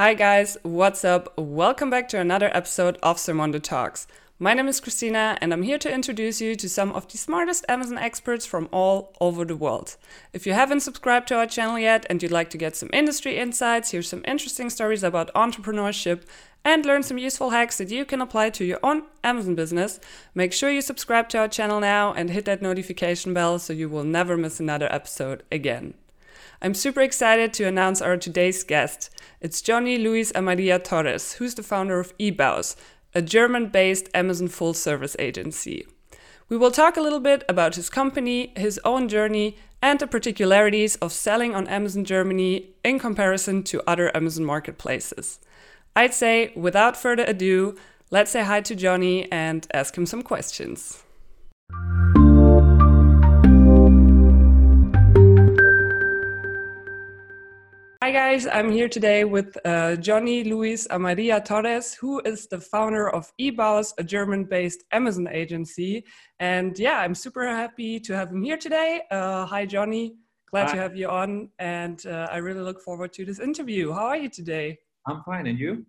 Hi guys, what's up? Welcome back to another episode of Sermondo Talks. My name is Christina and I'm here to introduce you to some of the smartest Amazon experts from all over the world. If you haven't subscribed to our channel yet and you'd like to get some industry insights, hear some interesting stories about entrepreneurship, and learn some useful hacks that you can apply to your own Amazon business, make sure you subscribe to our channel now and hit that notification bell so you will never miss another episode again. I'm super excited to announce our today's guest. It's Johnny Luis Amaria Torres, who's the founder of eBaus, a German based Amazon full service agency. We will talk a little bit about his company, his own journey, and the particularities of selling on Amazon Germany in comparison to other Amazon marketplaces. I'd say, without further ado, let's say hi to Johnny and ask him some questions. Hi guys, I'm here today with uh, Johnny Luis Amaria Torres, who is the founder of eBaus, a German-based Amazon agency. And yeah, I'm super happy to have him here today. Uh, hi Johnny, glad hi. to have you on, and uh, I really look forward to this interview. How are you today? I'm fine, and you?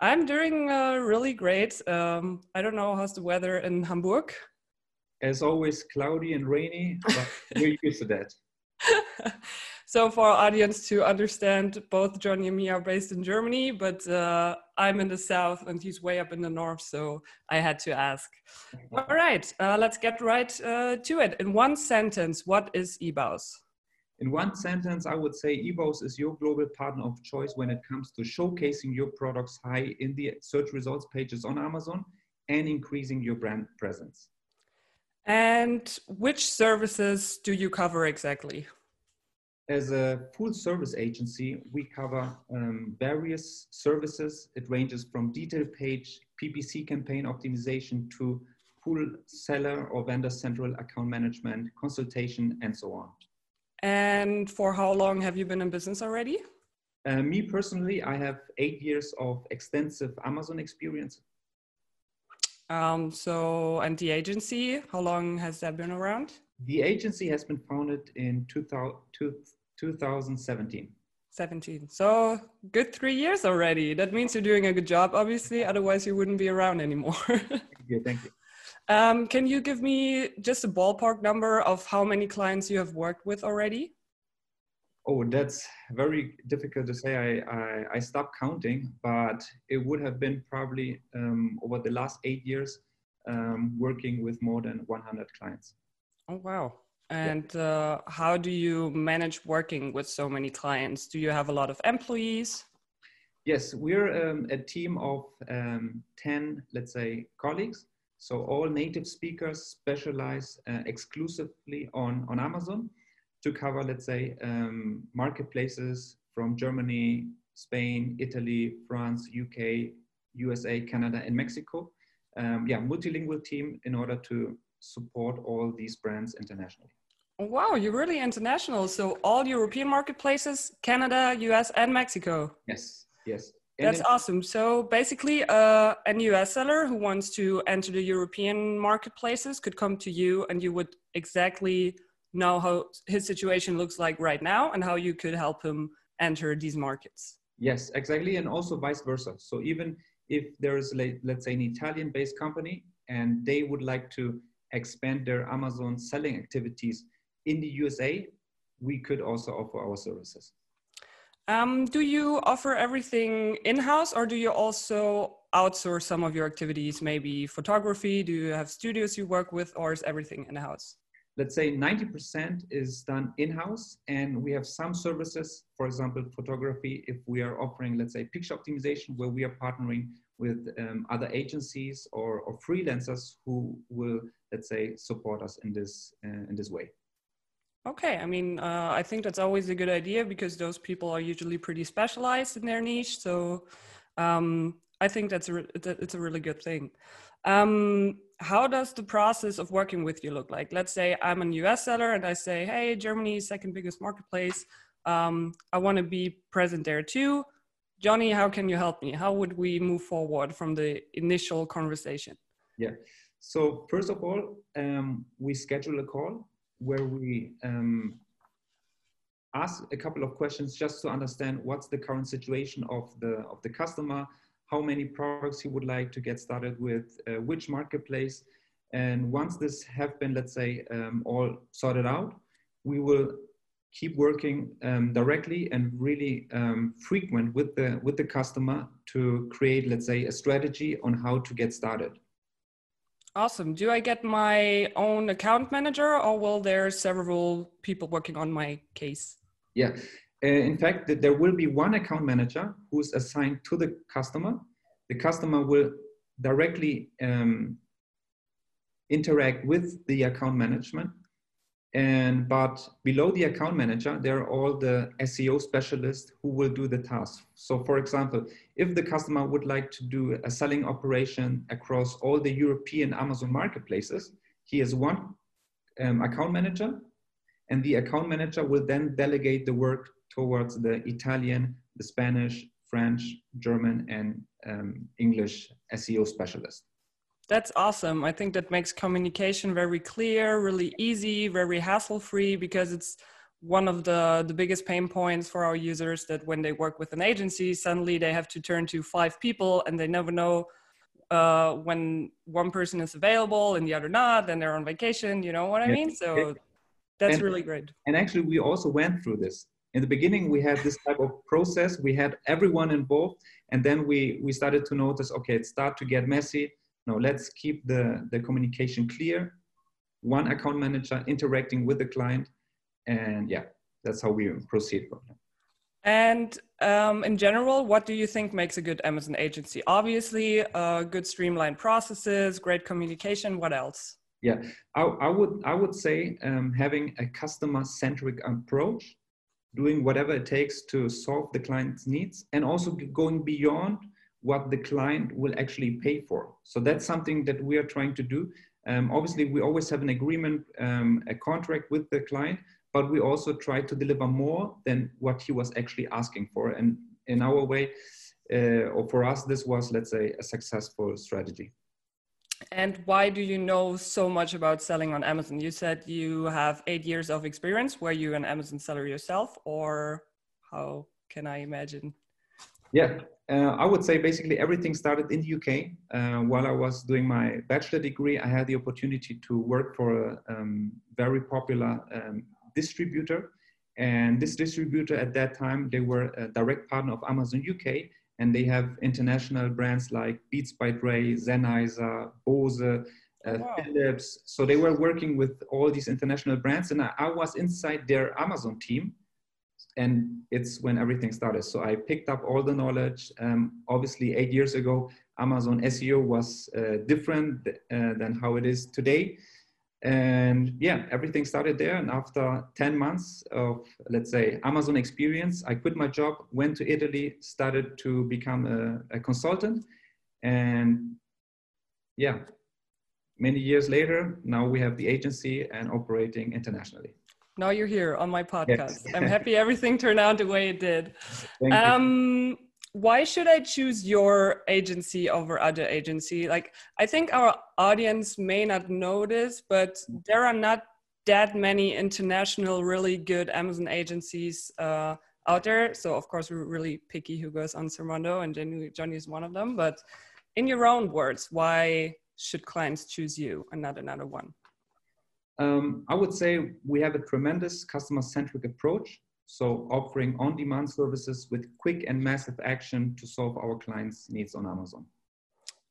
I'm doing uh, really great. Um, I don't know how's the weather in Hamburg. As always, cloudy and rainy, but we're used to that. so for our audience to understand, both Johnny and me are based in Germany, but uh, I'm in the south and he's way up in the north, so I had to ask. All right, uh, let's get right uh, to it. In one sentence, what is eBaus? In one sentence, I would say eBaus is your global partner of choice when it comes to showcasing your products high in the search results pages on Amazon and increasing your brand presence. And which services do you cover exactly? As a full service agency, we cover um, various services. It ranges from detail page, PPC campaign optimization to full seller or vendor central account management, consultation, and so on. And for how long have you been in business already? Uh, me personally, I have eight years of extensive Amazon experience. Um, so, and the agency, how long has that been around? The agency has been founded in 2000, 2017. 17. So good three years already. That means you're doing a good job, obviously. Otherwise, you wouldn't be around anymore. thank you. Thank you. Um, can you give me just a ballpark number of how many clients you have worked with already? Oh, that's very difficult to say. I, I, I stopped counting, but it would have been probably um, over the last eight years um, working with more than 100 clients. Oh, wow. And uh, how do you manage working with so many clients? Do you have a lot of employees? Yes, we're um, a team of um, 10, let's say, colleagues. So all native speakers specialize uh, exclusively on, on Amazon to cover, let's say, um, marketplaces from Germany, Spain, Italy, France, UK, USA, Canada, and Mexico. Um, yeah, multilingual team in order to support all these brands internationally. Wow, you're really international. So all European marketplaces, Canada, US, and Mexico. Yes, yes. And That's awesome. So basically, uh, a US seller who wants to enter the European marketplaces could come to you, and you would exactly know how his situation looks like right now and how you could help him enter these markets. Yes, exactly, and also vice versa. So even if there is, let's say, an Italian-based company and they would like to expand their Amazon selling activities in the USA, we could also offer our services. Um, do you offer everything in house or do you also outsource some of your activities, maybe photography? Do you have studios you work with, or is everything in house? Let's say 90% is done in house, and we have some services, for example, photography, if we are offering, let's say, picture optimization, where we are partnering with um, other agencies or, or, freelancers who will, let's say, support us in this, uh, in this way. Okay, I mean, uh, I think that's always a good idea because those people are usually pretty specialized in their niche. So um, I think that's a it's a really good thing. Um, how does the process of working with you look like? Let's say I'm a US seller and I say, hey, Germany's second biggest marketplace. Um, I want to be present there too. Johnny, how can you help me? How would we move forward from the initial conversation? Yeah. So first of all, um, we schedule a call where we um, ask a couple of questions just to understand what's the current situation of the of the customer, how many products he would like to get started with, uh, which marketplace, and once this have been, let's say, um, all sorted out, we will keep working um, directly and really um, frequent with the with the customer to create, let's say, a strategy on how to get started. Awesome. Do I get my own account manager, or will there several people working on my case? Yeah. Uh, in fact, there will be one account manager who's assigned to the customer. The customer will directly um, interact with the account management and but below the account manager, there are all the SEO specialists who will do the task. So for example, if the customer would like to do a selling operation across all the European Amazon marketplaces, he has one um, account manager and the account manager will then delegate the work towards the Italian, the Spanish, French, German, and um, English SEO specialists. That's awesome. I think that makes communication very clear, really easy, very hassle free because it's one of the, the biggest pain points for our users that when they work with an agency, suddenly they have to turn to five people and they never know uh, when one person is available and the other not, and they're on vacation. You know what I mean? So that's and, really great. And actually, we also went through this. In the beginning, we had this type of process. We had everyone involved, and then we we started to notice, okay, it started to get messy no, let's keep the, the communication clear. One account manager interacting with the client. And yeah, that's how we proceed. And um, in general, what do you think makes a good Amazon agency? Obviously, uh, good streamlined processes, great communication. What else? Yeah, I, I would I would say um, having a customer centric approach, doing whatever it takes to solve the client's needs, and also going beyond what the client will actually pay for. So that's something that we are trying to do. Um, obviously, we always have an agreement, um, a contract with the client, but we also try to deliver more than what he was actually asking for. And in our way, uh, or for us, this was, let's say, a successful strategy. And why do you know so much about selling on Amazon? You said you have eight years of experience. Were you an Amazon seller yourself, or how can I imagine? Yeah, uh, I would say basically everything started in the UK. Uh, while I was doing my bachelor degree, I had the opportunity to work for a um, very popular um, distributor. And this distributor at that time, they were a direct partner of Amazon UK, and they have international brands like Beats by Dre, Sennheiser, Bose, uh, oh, wow. Philips. So they were working with all these international brands, and I, I was inside their Amazon team and it's when everything started. So I picked up all the knowledge. Um, obviously, eight years ago, Amazon SEO was uh, different uh, than how it is today. And yeah, everything started there. And after 10 months of, let's say, Amazon experience, I quit my job, went to Italy, started to become a, a consultant. And yeah, many years later, now we have the agency and operating internationally now you're here on my podcast. Yes. I'm happy everything turned out the way it did. Um, why should I choose your agency over other agency? Like, I think our audience may not know this, but there are not that many international, really good Amazon agencies uh, out there. So, of course, we're really picky who goes on Zermondo, and Johnny is one of them. But in your own words, why should clients choose you and not another one? Um, I would say we have a tremendous customer-centric approach. So offering on-demand services with quick and massive action to solve our clients' needs on Amazon.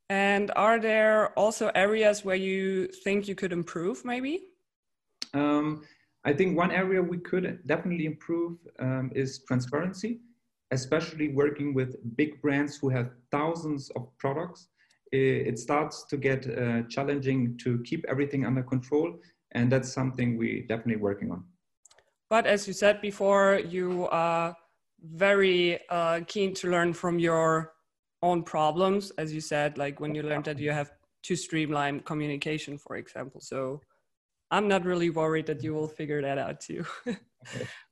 And are there also areas where you think you could improve maybe? Um, I think one area we could definitely improve um, is transparency, especially working with big brands who have thousands of products. It starts to get uh, challenging to keep everything under control and that's something we definitely working on. But as you said before you are very uh, keen to learn from your own problems as you said like when you learned that you have to streamline communication for example. So i'm not really worried that you will figure that out too.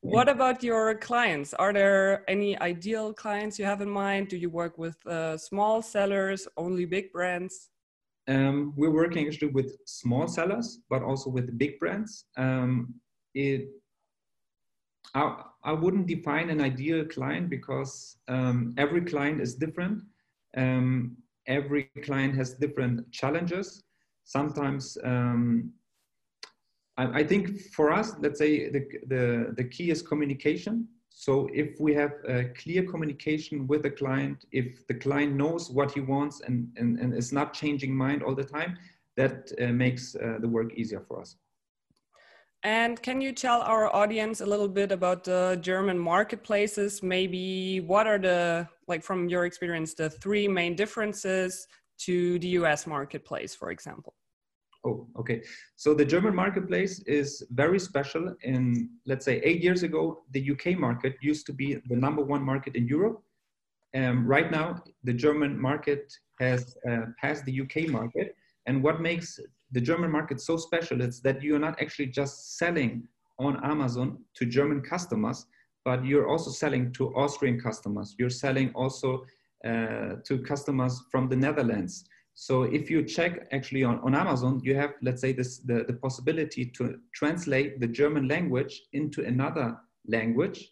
What about your clients? Are there any ideal clients you have in mind? Do you work with uh, small sellers only big brands um, we're working actually with small sellers, but also with big brands. Um, it, I, I wouldn't define an ideal client because um, every client is different. Um, every client has different challenges. Sometimes um, I, I, think for us, let's say the, the, the key is communication. So if we have a clear communication with the client, if the client knows what he wants and, and, and is not changing mind all the time, that uh, makes uh, the work easier for us. And can you tell our audience a little bit about the German marketplaces? Maybe what are the, like from your experience, the three main differences to the US marketplace, for example? Oh, okay. So the German marketplace is very special. In, let's say, eight years ago, the UK market used to be the number one market in Europe. Um, right now, the German market has uh, passed the UK market. And what makes the German market so special is that you're not actually just selling on Amazon to German customers, but you're also selling to Austrian customers. You're selling also uh, to customers from the Netherlands. So if you check actually on, on Amazon, you have, let's say, this, the, the possibility to translate the German language into another language.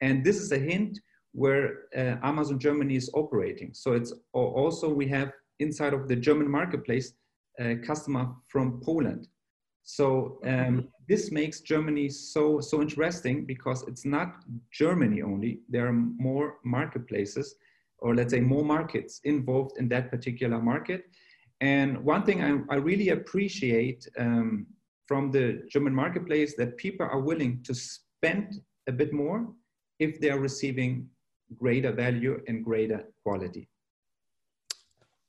And this is a hint where uh, Amazon Germany is operating. So it's also, we have inside of the German marketplace, a customer from Poland. So um, this makes Germany so so interesting because it's not Germany only. There are more marketplaces, or let's say more markets involved in that particular market. And one thing I, I really appreciate um, from the German marketplace that people are willing to spend a bit more if they are receiving greater value and greater quality.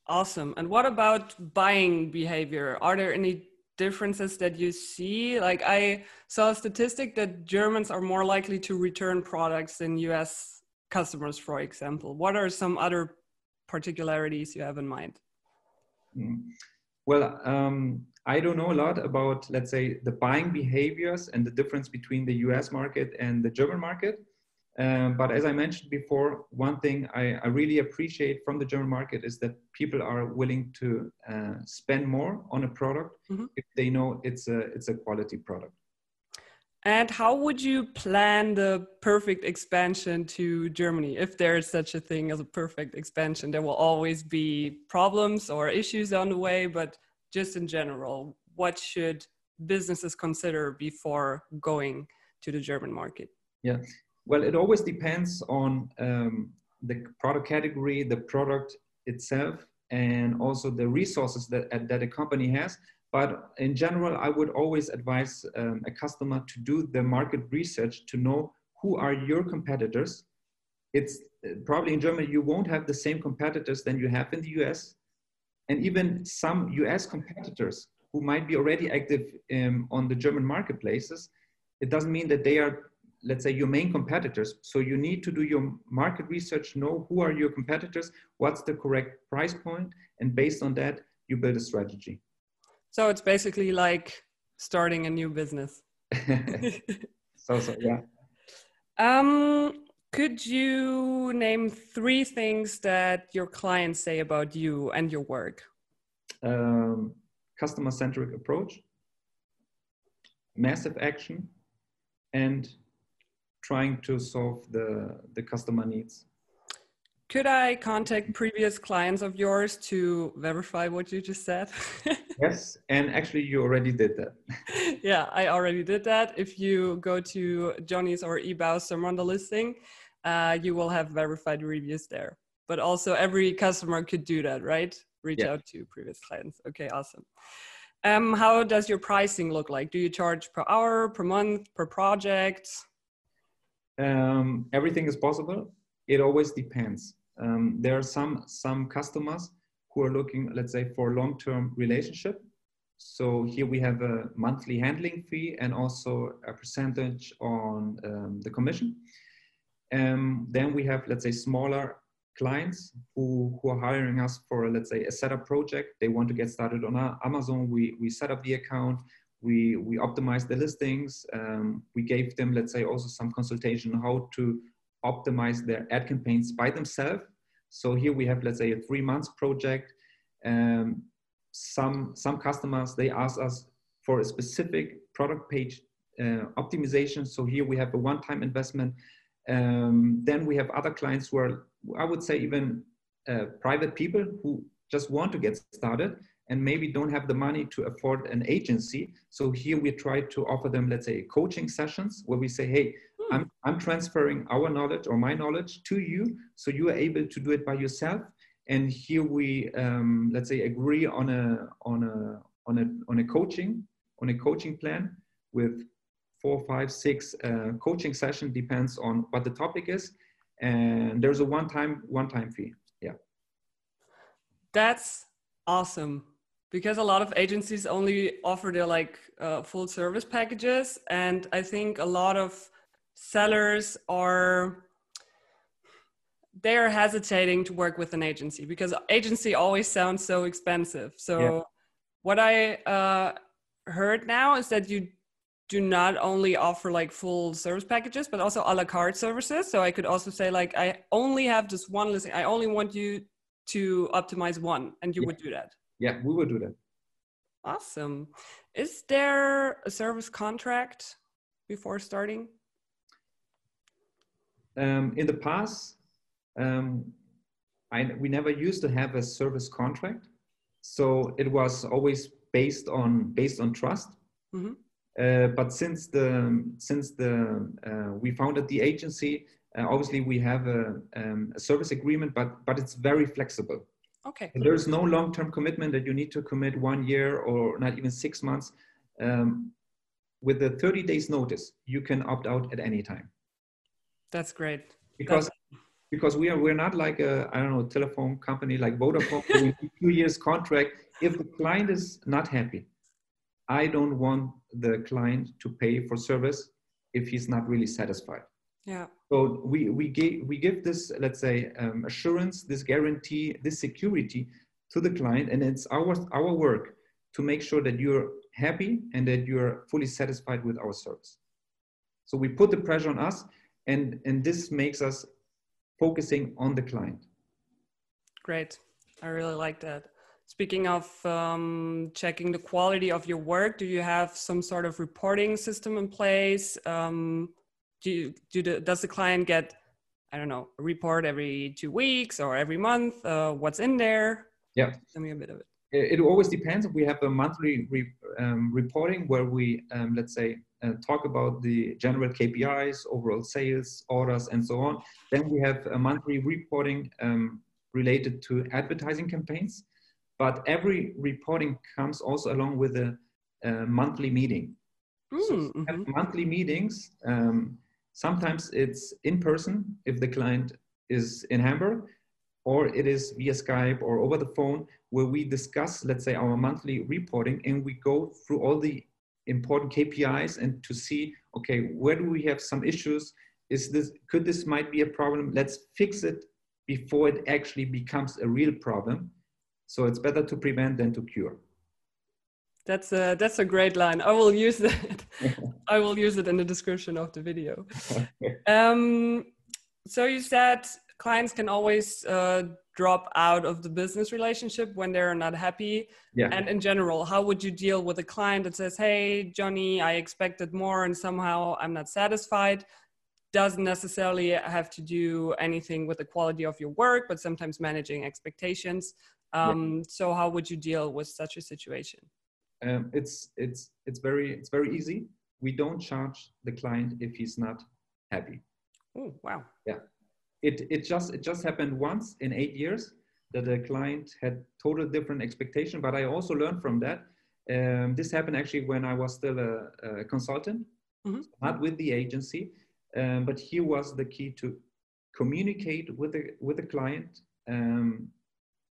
Awesome. And what about buying behavior? Are there any differences that you see? Like I saw a statistic that Germans are more likely to return products than US customers, for example. What are some other particularities you have in mind? Mm. Well, um, I don't know a lot about, let's say, the buying behaviors and the difference between the US market and the German market. Um, but as I mentioned before, one thing I, I, really appreciate from the German market is that people are willing to uh, spend more on a product mm-hmm. if they know it's a it's a quality product. And how would you plan the perfect expansion to Germany? If there is such a thing as a perfect expansion, there will always be problems or issues on the way. But just in general, what should businesses consider before going to the German market? Yeah, well, it always depends on um, the product category, the product itself, and also the resources that, that a company has. But in general, I would always advise um, a customer to do the market research to know who are your competitors. It's uh, probably in Germany, you won't have the same competitors than you have in the US. And even some US competitors who might be already active um, on the German marketplaces, it doesn't mean that they are let's say your main competitors so you need to do your market research know who are your competitors what's the correct price point and based on that you build a strategy so it's basically like starting a new business. So so yeah. Um could you name three things that your clients say about you and your work? Um, customer centric approach massive action and trying to solve the, the customer needs. Could I contact previous clients of yours to verify what you just said? yes, and actually, you already did that. yeah, I already did that. If you go to Johnny's or eBauster on the listing, uh, you will have verified reviews there. But also, every customer could do that, right? Reach yeah. out to previous clients. Okay, awesome. Um, how does your pricing look like? Do you charge per hour, per month, per project? um, everything is possible. It always depends. Um, there are some some customers who are looking, let's say, for long-term relationship. So here we have a monthly handling fee and also a percentage on um, the commission. Um, then we have, let's say, smaller clients who, who are hiring us for, let's say, a setup project. They want to get started on Amazon. We, we set up the account we we optimize the listings um, we gave them let's say also some consultation how to optimize their ad campaigns by themselves so here we have let's say a three months project um, some some customers they ask us for a specific product page uh, optimization. So here we have a one-time investment. Um, then we have other clients who are, I would say, even uh, private people who just want to get started and maybe don't have the money to afford an agency. So here we try to offer them, let's say, coaching sessions where we say, hey. I'm, I'm transferring our knowledge or my knowledge to you so you are able to do it by yourself. And here we, um, let's say, agree on a, on, a, on, a, on a coaching, on a coaching plan with four, five, six uh, coaching session, depends on what the topic is. And there's a one-time, one-time fee, yeah. That's awesome because a lot of agencies only offer their like uh, full service packages and i think a lot of sellers are they're hesitating to work with an agency because agency always sounds so expensive so yeah. what i uh, heard now is that you do not only offer like full service packages but also a la carte services so i could also say like i only have just one listing i only want you to optimize one and you yeah. would do that yeah, we would do that. Awesome. Is there a service contract before starting? Um, in the past, um, I, we never used to have a service contract, so it was always based on based on trust. Mm-hmm. Uh, but since the since the uh, we founded the agency, uh, obviously we have a, um, a service agreement, but but it's very flexible. Okay. And there's no long-term commitment that you need to commit one year or not even six months. Um, with the 30 days notice, you can opt out at any time. That's great. Because That's... because we are we're not like a I don't know telephone company like Vodafone two years contract. If the client is not happy, I don't want the client to pay for service if he's not really satisfied. Yeah. So we, we, give, we give this, let's say, um, assurance, this guarantee, this security to the client, and it's our, our work to make sure that you're happy and that you're fully satisfied with our service. So we put the pressure on us, and, and this makes us focusing on the client. Great. I really like that. Speaking of um, checking the quality of your work, do you have some sort of reporting system in place? Um, do, you, do the, does the client get i don't know a report every two weeks or every month uh, what's in there yeah tell me a bit of it it always depends we have a monthly re, um, reporting where we um, let's say uh, talk about the general kpis overall sales orders and so on. Then we have a monthly reporting um, related to advertising campaigns. But every reporting comes also along with a, a monthly meeting. Mm, so mm-hmm. monthly meetings um, Sometimes it's in person if the client is in Hamburg, or it is via Skype or over the phone where we discuss, let's say, our monthly reporting and we go through all the important KPIs and to see, okay, where do we have some issues? Is this, could this might be a problem? Let's fix it before it actually becomes a real problem. So it's better to prevent than to cure. That's a that's a great line. I will use that. I will use it in the description of the video. um, so you said clients can always uh, drop out of the business relationship when they're not happy. Yeah. And in general, how would you deal with a client that says, "Hey, Johnny, I expected more, and somehow I'm not satisfied." Doesn't necessarily have to do anything with the quality of your work, but sometimes managing expectations. Um, yeah. So, how would you deal with such a situation? um, it's it's it's very it's very easy. We don't charge the client if he's not happy. Oh wow! Yeah, it it just it just happened once in eight years that a client had total different expectation. But I also learned from that. Um, this happened actually when I was still a, a consultant, mm-hmm. not with the agency. Um, but here was the key to communicate with the with the client um,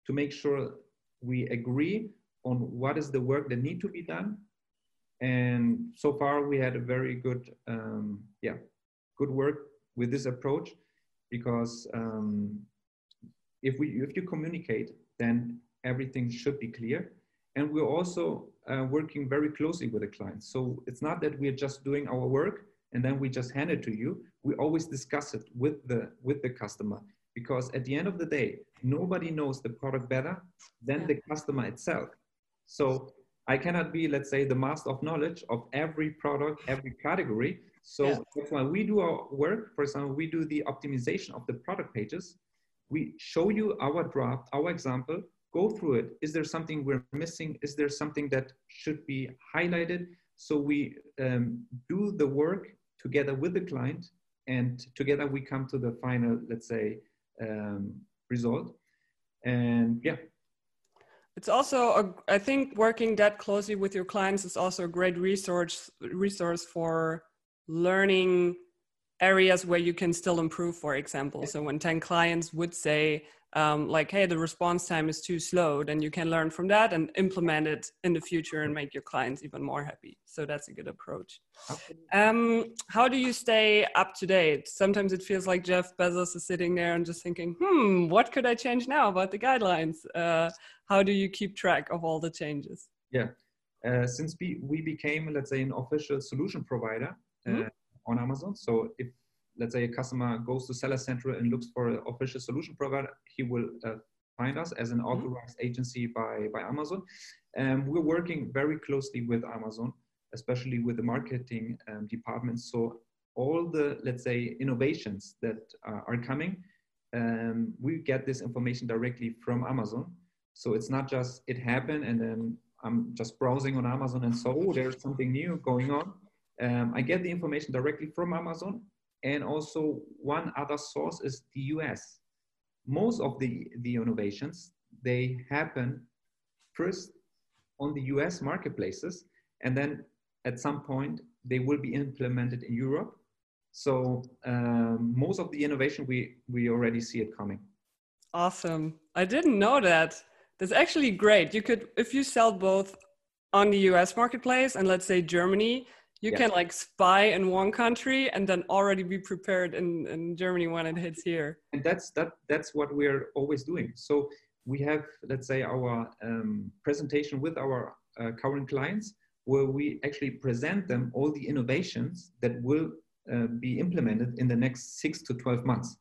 to make sure we agree on what is the work that need to be done. And so far we had a very good, um, yeah, good work with this approach because um, if we if you communicate, then everything should be clear. And we're also uh, working very closely with the clients. So it's not that we're just doing our work and then we just hand it to you. We always discuss it with the with the customer because at the end of the day, nobody knows the product better than the customer itself. So I cannot be, let's say, the master of knowledge of every product, every category. So yeah. why we do our work. For example, we do the optimization of the product pages. We show you our draft, our example, go through it. Is there something we're missing? Is there something that should be highlighted? So we um, do the work together with the client and together we come to the final, let's say, um, result. And yeah, it's also, a, I think, working that closely with your clients is also a great resource resource for learning areas where you can still improve. For example, so when ten clients would say, um, like, hey, the response time is too slow, then you can learn from that and implement it in the future and make your clients even more happy. So that's a good approach. Um, how do you stay up to date? Sometimes it feels like Jeff Bezos is sitting there and just thinking, hmm, what could I change now about the guidelines? Uh, how do you keep track of all the changes? Yeah. Uh, since we, we became, let's say, an official solution provider. On Amazon, so if let's say a customer goes to Seller Central and looks for an official solution provider, he will uh, find us as an mm-hmm. authorized mm-hmm. agency by, by Amazon. And we're working very closely with Amazon, especially with the marketing um, department. So all the, let's say, innovations that uh, are coming, um, we get this information directly from Amazon. So it's not just it happened and then I'm just browsing on Amazon and so oh, there's something new going on. Um, I get the information directly from Amazon and also one other source is the US. Most of the, the innovations, they happen first on the US marketplaces, and then at some point they will be implemented in Europe. So um, most of the innovation, we, we already see it coming. Awesome. I didn't know that. That's actually great. You could, if you sell both on the US marketplace and let's say Germany, you yeah. can like spy in one country and then already be prepared in, in Germany when it hits here. And that's that that's what we're always doing. So we have let's say our um, presentation with our uh, current clients where we actually present them all the innovations that will uh, be implemented in the next six to 12 months.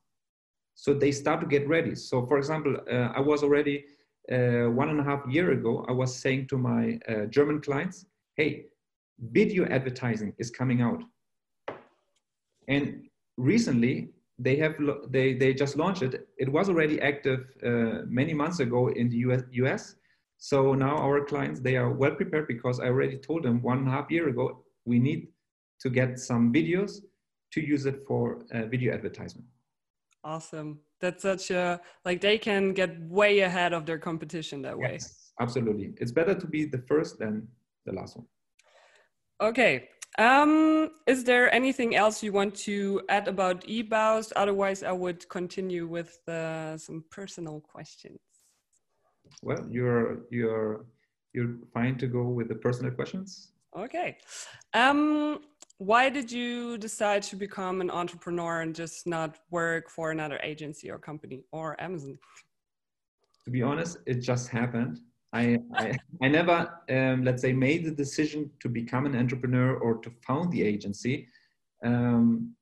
So they start to get ready. So for example, uh, I was already uh, one and a half year ago, I was saying to my uh, German clients, hey, video advertising is coming out. And recently, they have they they just launched it. It was already active uh, many months ago in the US, US. So now our clients they are well prepared because I already told them one and a half year ago we need to get some videos to use it for uh, video advertisement. Awesome. That's such a like they can get way ahead of their competition that way. Yes, absolutely. It's better to be the first than the last one. Okay. Um, is there anything else you want to add about eBaus? Otherwise, I would continue with uh, some personal questions. Well, you're you're you're fine to go with the personal questions. Okay. Um, why did you decide to become an entrepreneur and just not work for another agency or company or Amazon? To be honest, it just happened. I, I, never, um, let's say, made the decision to become an entrepreneur or to found the agency. Um,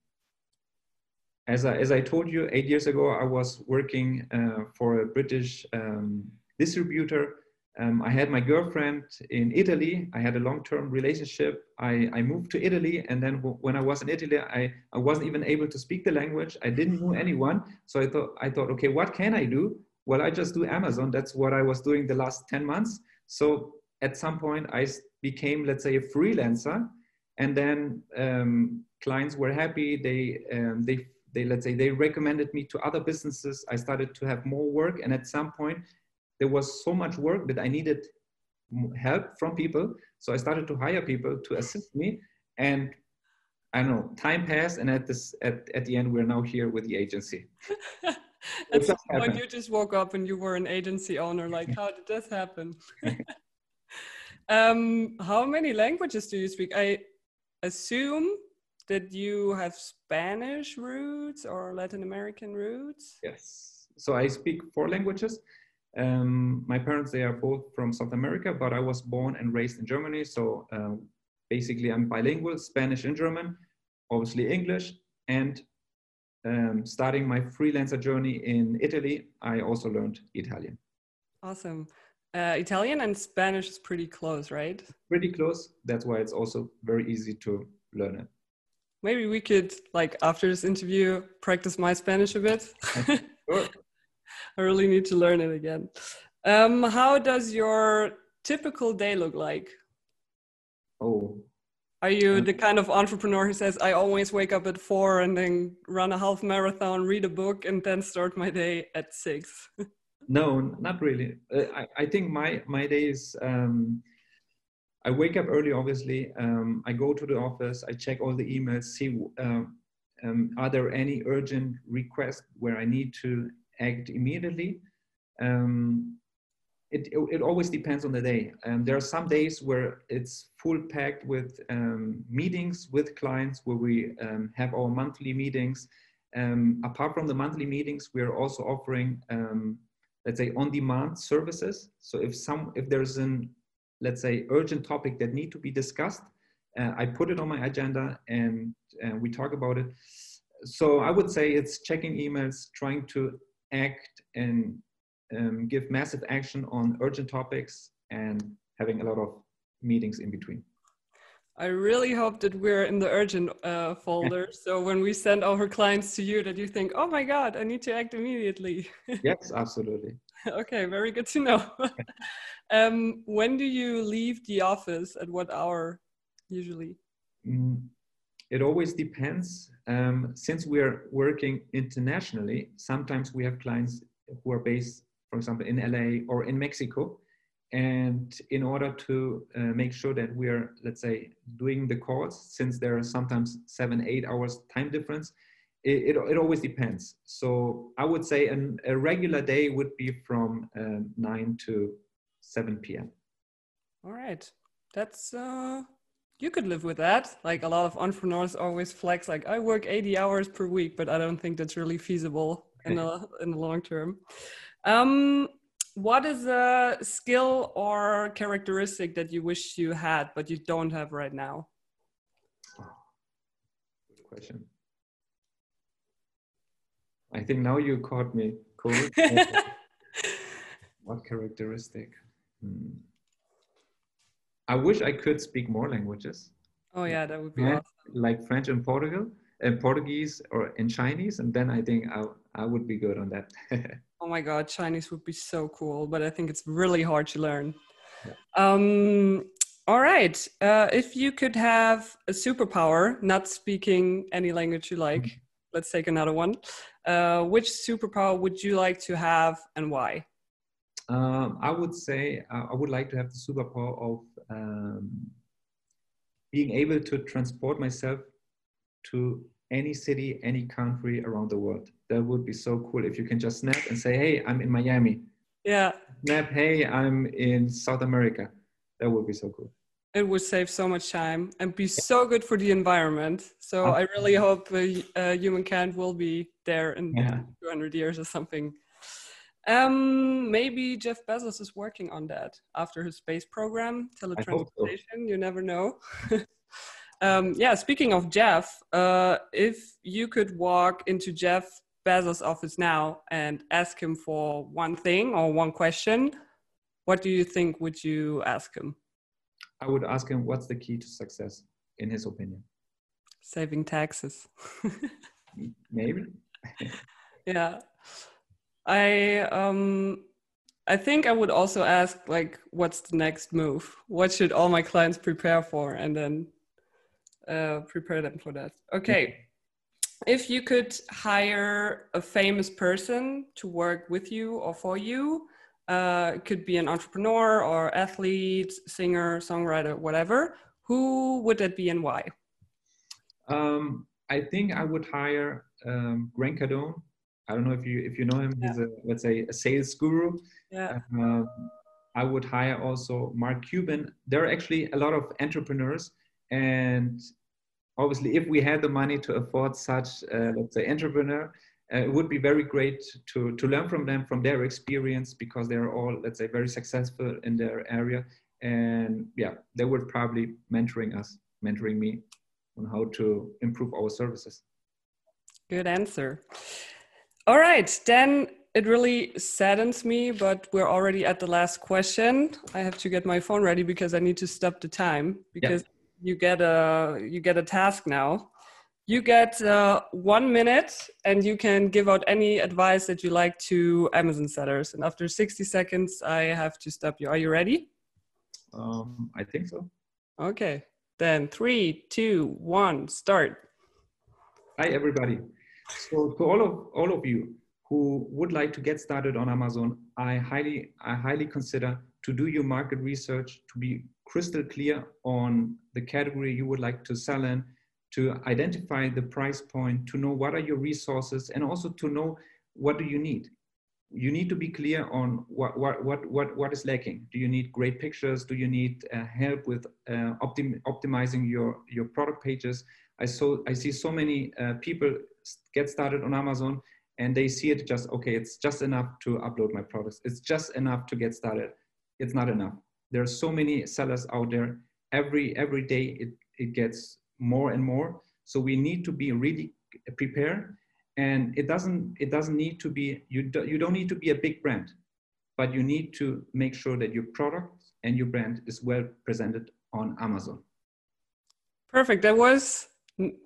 as, I, as I told you, eight years ago, I was working uh, for a British um, distributor. Um, I had my girlfriend in Italy. I had a long-term relationship. I, I moved to Italy, and then when I was in Italy, I, I wasn't even able to speak the language. I didn't know anyone, so I thought I thought, okay, what can I do? Well, I just do Amazon. That's what I was doing the last 10 months. So at some point, I became, let's say, a freelancer. And then um, clients were happy. They, um, they, they, let's say, they recommended me to other businesses. I started to have more work. And at some point, there was so much work that I needed help from people. So I started to hire people to assist me. And I know time passed. And at, this, at, at the end, we're now here with the agency. At some point, you just woke up and you were an agency owner. Like, how did this happen? um, how many languages do you speak? I assume that you have Spanish roots or Latin American roots. Yes. So I speak four languages. Um, my parents, they are both from South America, but I was born and raised in Germany. So uh, basically, I'm bilingual, Spanish and German, obviously English, and um, starting my freelancer journey in Italy, I also learned Italian. Awesome. Uh, Italian and Spanish is pretty close, right? Pretty close. That's why it's also very easy to learn it. Maybe we could, like, after this interview, practice my Spanish a bit. sure. I really need to learn it again. Um, how does your typical day look like? Oh. Are you the kind of entrepreneur who says, I always wake up at four and then run a half marathon, read a book, and then start my day at six? no, not really. Uh, I, I think my, my day is um, I wake up early, obviously. Um, I go to the office, I check all the emails, see uh, um, are there any urgent requests where I need to act immediately. Um, it, it, it, always depends on the day. Um, there are some days where it's full packed with um, meetings with clients where we um, have our monthly meetings. Um, apart from the monthly meetings, we are also offering, um, let's say, on-demand services. So if some, if there's an, let's say, urgent topic that need to be discussed, uh, I put it on my agenda and, and we talk about it. So I would say it's checking emails, trying to act and um, give massive action on urgent topics and having a lot of meetings in between. I really hope that we're in the urgent uh, folder. so when we send our clients to you, that you think, "Oh my God, I need to act immediately." yes, absolutely. okay, very good to know. um, when do you leave the office? At what hour, usually? Mm, it always depends. Um, since we are working internationally, sometimes we have clients who are based for example, in LA or in Mexico. And in order to uh, make sure that we are, let's say, doing the calls, since there are sometimes seven, eight hours time difference, it, it, it always depends. So I would say an, a regular day would be from uh, 9 to 7 p.m. All right. That's, uh, you could live with that. Like a lot of entrepreneurs always flex, like, I work 80 hours per week, but I don't think that's really feasible in the, in the long term. Um, what is a skill or characteristic that you wish you had but you don't have right now? Good question. I think now you caught me. Cool. what characteristic? Hmm. I wish I could speak more languages. Oh yeah, that would be yeah, awesome. Like French and Portugal, and Portuguese or in Chinese, and then I think I I would be good on that. oh my god, Chinese would be so cool, but I think it's really hard to learn. Yeah. Um, all right, uh, if you could have a superpower, not speaking any language you like, mm-hmm. let's take another one. Uh, which superpower would you like to have, and why? Um, I would say uh, I would like to have the superpower of um, being able to transport myself to any city, any country around the world. That would be so cool if you can just snap and say, hey, I'm in Miami. Yeah. Snap, hey, I'm in South America. That would be so cool. It would save so much time and be so good for the environment. So I really hope uh, uh, humankind will be there in yeah. 200 years or something. Um, maybe Jeff Bezos is working on that after his space program, teletransportation. So. You never know. Um, yeah, speaking of Jeff, uh, if you could walk into Jeff Bezos' office now and ask him for one thing or one question, what do you think would you ask him? I would ask him what's the key to success, in his opinion. Saving taxes. Maybe. yeah, I um, I think I would also ask like, what's the next move? What should all my clients prepare for, and then uh, prepare them for that. Okay. If you could hire a famous person to work with you or for you, uh, it could be an entrepreneur or athlete, singer, songwriter, whatever. Who would that be and why? Um, I think I would hire um, Grant Cardone. I don't know if you if you know him. Yeah. He's a let's say a sales guru. Yeah. Um, I would hire also Mark Cuban. There are actually a lot of entrepreneurs and obviously, if we had the money to afford such, uh, let's say, entrepreneur, uh, it would be very great to, to learn from them, from their experience, because they're all, let's say, very successful in their area. And yeah, they would probably mentoring us, mentoring me on how to improve our services. Good answer. All right, then it really saddens me, but we're already at the last question. I have to get my phone ready because I need to stop the time because you get a you get a task now. You get uh, one minute and you can give out any advice that you like to Amazon sellers. And after 60 seconds, I have to stop you. Are you ready? Um, I think so. Okay. Then three, two, one, start. Hi, everybody. So to all of all of you who would like to get started on Amazon, I highly I highly consider to do your market research to be crystal clear on the category you would like to sell in, to identify the price point, to know what are your resources, and also to know what do you need. You need to be clear on what what what what, what is lacking. Do you need great pictures? Do you need uh, help with uh, optim optimizing your your product pages? I saw I see so many uh, people get started on Amazon and they see it just okay. It's just enough to upload my products. It's just enough to get started. It's not enough. There are so many sellers out there. Every every day it it gets more and more. So we need to be really prepared. And it doesn't it doesn't need to be you do, you don't need to be a big brand, but you need to make sure that your product and your brand is well presented on Amazon. Perfect. That was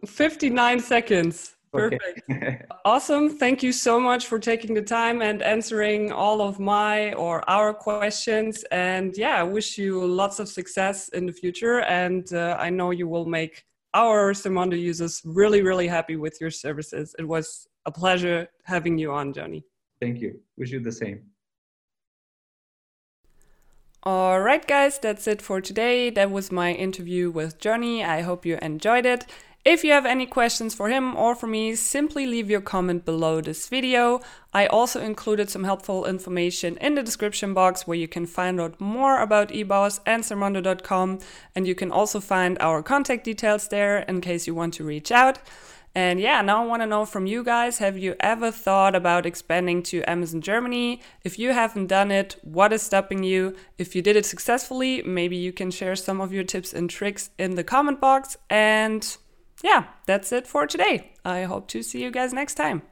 59 seconds. Perfect. Okay. awesome. Thank you so much for taking the time and answering all of my or our questions. And yeah, I wish you lots of success in the future. And uh, I know you will make our Sermondo users really, really happy with your services. It was a pleasure having you on, Johnny. Thank you. Wish you the same. All right, guys, that's it for today. That was my interview with Johnny. I hope you enjoyed it. If you have any questions for him or for me, simply leave your comment below this video. I also included some helpful information in the description box where you can find out more about eBaus and Sermondo.com, and you can also find our contact details there in case you want to reach out. And yeah, now I want to know from you guys have you ever thought about expanding to Amazon Germany? If you haven't done it, what is stopping you? If you did it successfully, maybe you can share some of your tips and tricks in the comment box. And yeah, that's it for today. I hope to see you guys next time.